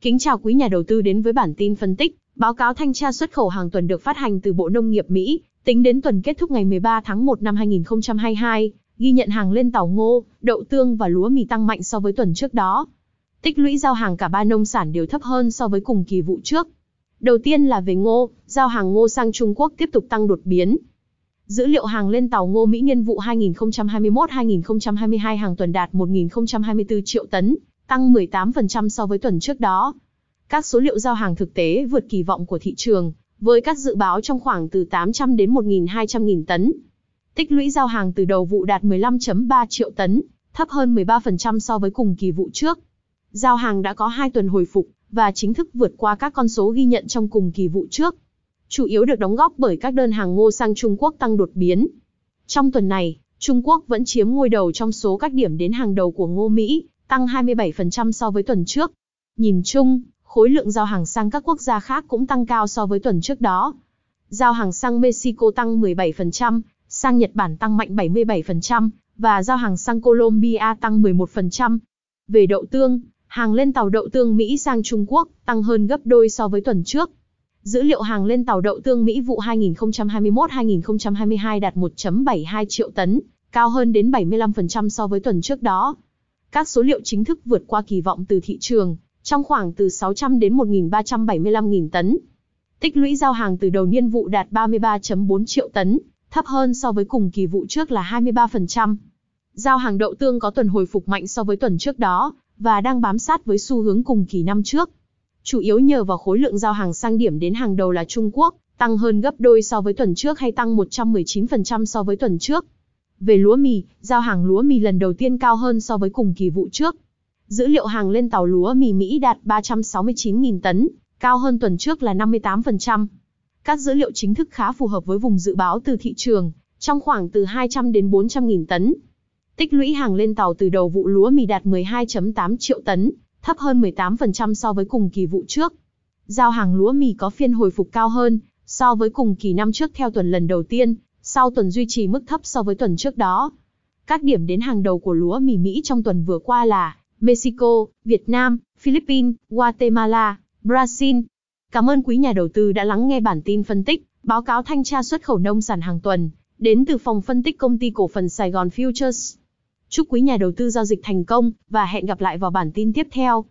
Kính chào quý nhà đầu tư đến với bản tin phân tích, báo cáo thanh tra xuất khẩu hàng tuần được phát hành từ Bộ Nông nghiệp Mỹ, tính đến tuần kết thúc ngày 13 tháng 1 năm 2022, ghi nhận hàng lên tàu ngô, đậu tương và lúa mì tăng mạnh so với tuần trước đó. Tích lũy giao hàng cả ba nông sản đều thấp hơn so với cùng kỳ vụ trước. Đầu tiên là về ngô, giao hàng ngô sang Trung Quốc tiếp tục tăng đột biến. Dữ liệu hàng lên tàu ngô Mỹ niên vụ 2021-2022 hàng tuần đạt 1.024 triệu tấn, tăng 18% so với tuần trước đó. Các số liệu giao hàng thực tế vượt kỳ vọng của thị trường, với các dự báo trong khoảng từ 800 đến 1.200 nghìn tấn. Tích lũy giao hàng từ đầu vụ đạt 15.3 triệu tấn, thấp hơn 13% so với cùng kỳ vụ trước. Giao hàng đã có 2 tuần hồi phục, và chính thức vượt qua các con số ghi nhận trong cùng kỳ vụ trước. Chủ yếu được đóng góp bởi các đơn hàng ngô sang Trung Quốc tăng đột biến. Trong tuần này, Trung Quốc vẫn chiếm ngôi đầu trong số các điểm đến hàng đầu của ngô Mỹ, tăng 27% so với tuần trước. Nhìn chung, khối lượng giao hàng sang các quốc gia khác cũng tăng cao so với tuần trước đó. Giao hàng sang Mexico tăng 17%, sang Nhật Bản tăng mạnh 77%, và giao hàng sang Colombia tăng 11%. Về đậu tương, hàng lên tàu đậu tương Mỹ sang Trung Quốc tăng hơn gấp đôi so với tuần trước. Dữ liệu hàng lên tàu đậu tương Mỹ vụ 2021-2022 đạt 1.72 triệu tấn, cao hơn đến 75% so với tuần trước đó. Các số liệu chính thức vượt qua kỳ vọng từ thị trường, trong khoảng từ 600 đến 1.375.000 tấn. Tích lũy giao hàng từ đầu niên vụ đạt 33.4 triệu tấn, thấp hơn so với cùng kỳ vụ trước là 23%. Giao hàng đậu tương có tuần hồi phục mạnh so với tuần trước đó, và đang bám sát với xu hướng cùng kỳ năm trước. Chủ yếu nhờ vào khối lượng giao hàng sang điểm đến hàng đầu là Trung Quốc, tăng hơn gấp đôi so với tuần trước hay tăng 119% so với tuần trước. Về lúa mì, giao hàng lúa mì lần đầu tiên cao hơn so với cùng kỳ vụ trước. Dữ liệu hàng lên tàu lúa mì Mỹ đạt 369.000 tấn, cao hơn tuần trước là 58%. Các dữ liệu chính thức khá phù hợp với vùng dự báo từ thị trường, trong khoảng từ 200 đến 400.000 tấn. Tích lũy hàng lên tàu từ đầu vụ lúa mì đạt 12.8 triệu tấn, thấp hơn 18% so với cùng kỳ vụ trước. Giao hàng lúa mì có phiên hồi phục cao hơn so với cùng kỳ năm trước theo tuần lần đầu tiên, sau tuần duy trì mức thấp so với tuần trước đó. Các điểm đến hàng đầu của lúa mì Mỹ trong tuần vừa qua là Mexico, Việt Nam, Philippines, Guatemala, Brazil. Cảm ơn quý nhà đầu tư đã lắng nghe bản tin phân tích, báo cáo thanh tra xuất khẩu nông sản hàng tuần, đến từ phòng phân tích công ty cổ phần Sài Gòn Futures. Chúc quý nhà đầu tư giao dịch thành công, và hẹn gặp lại vào bản tin tiếp theo.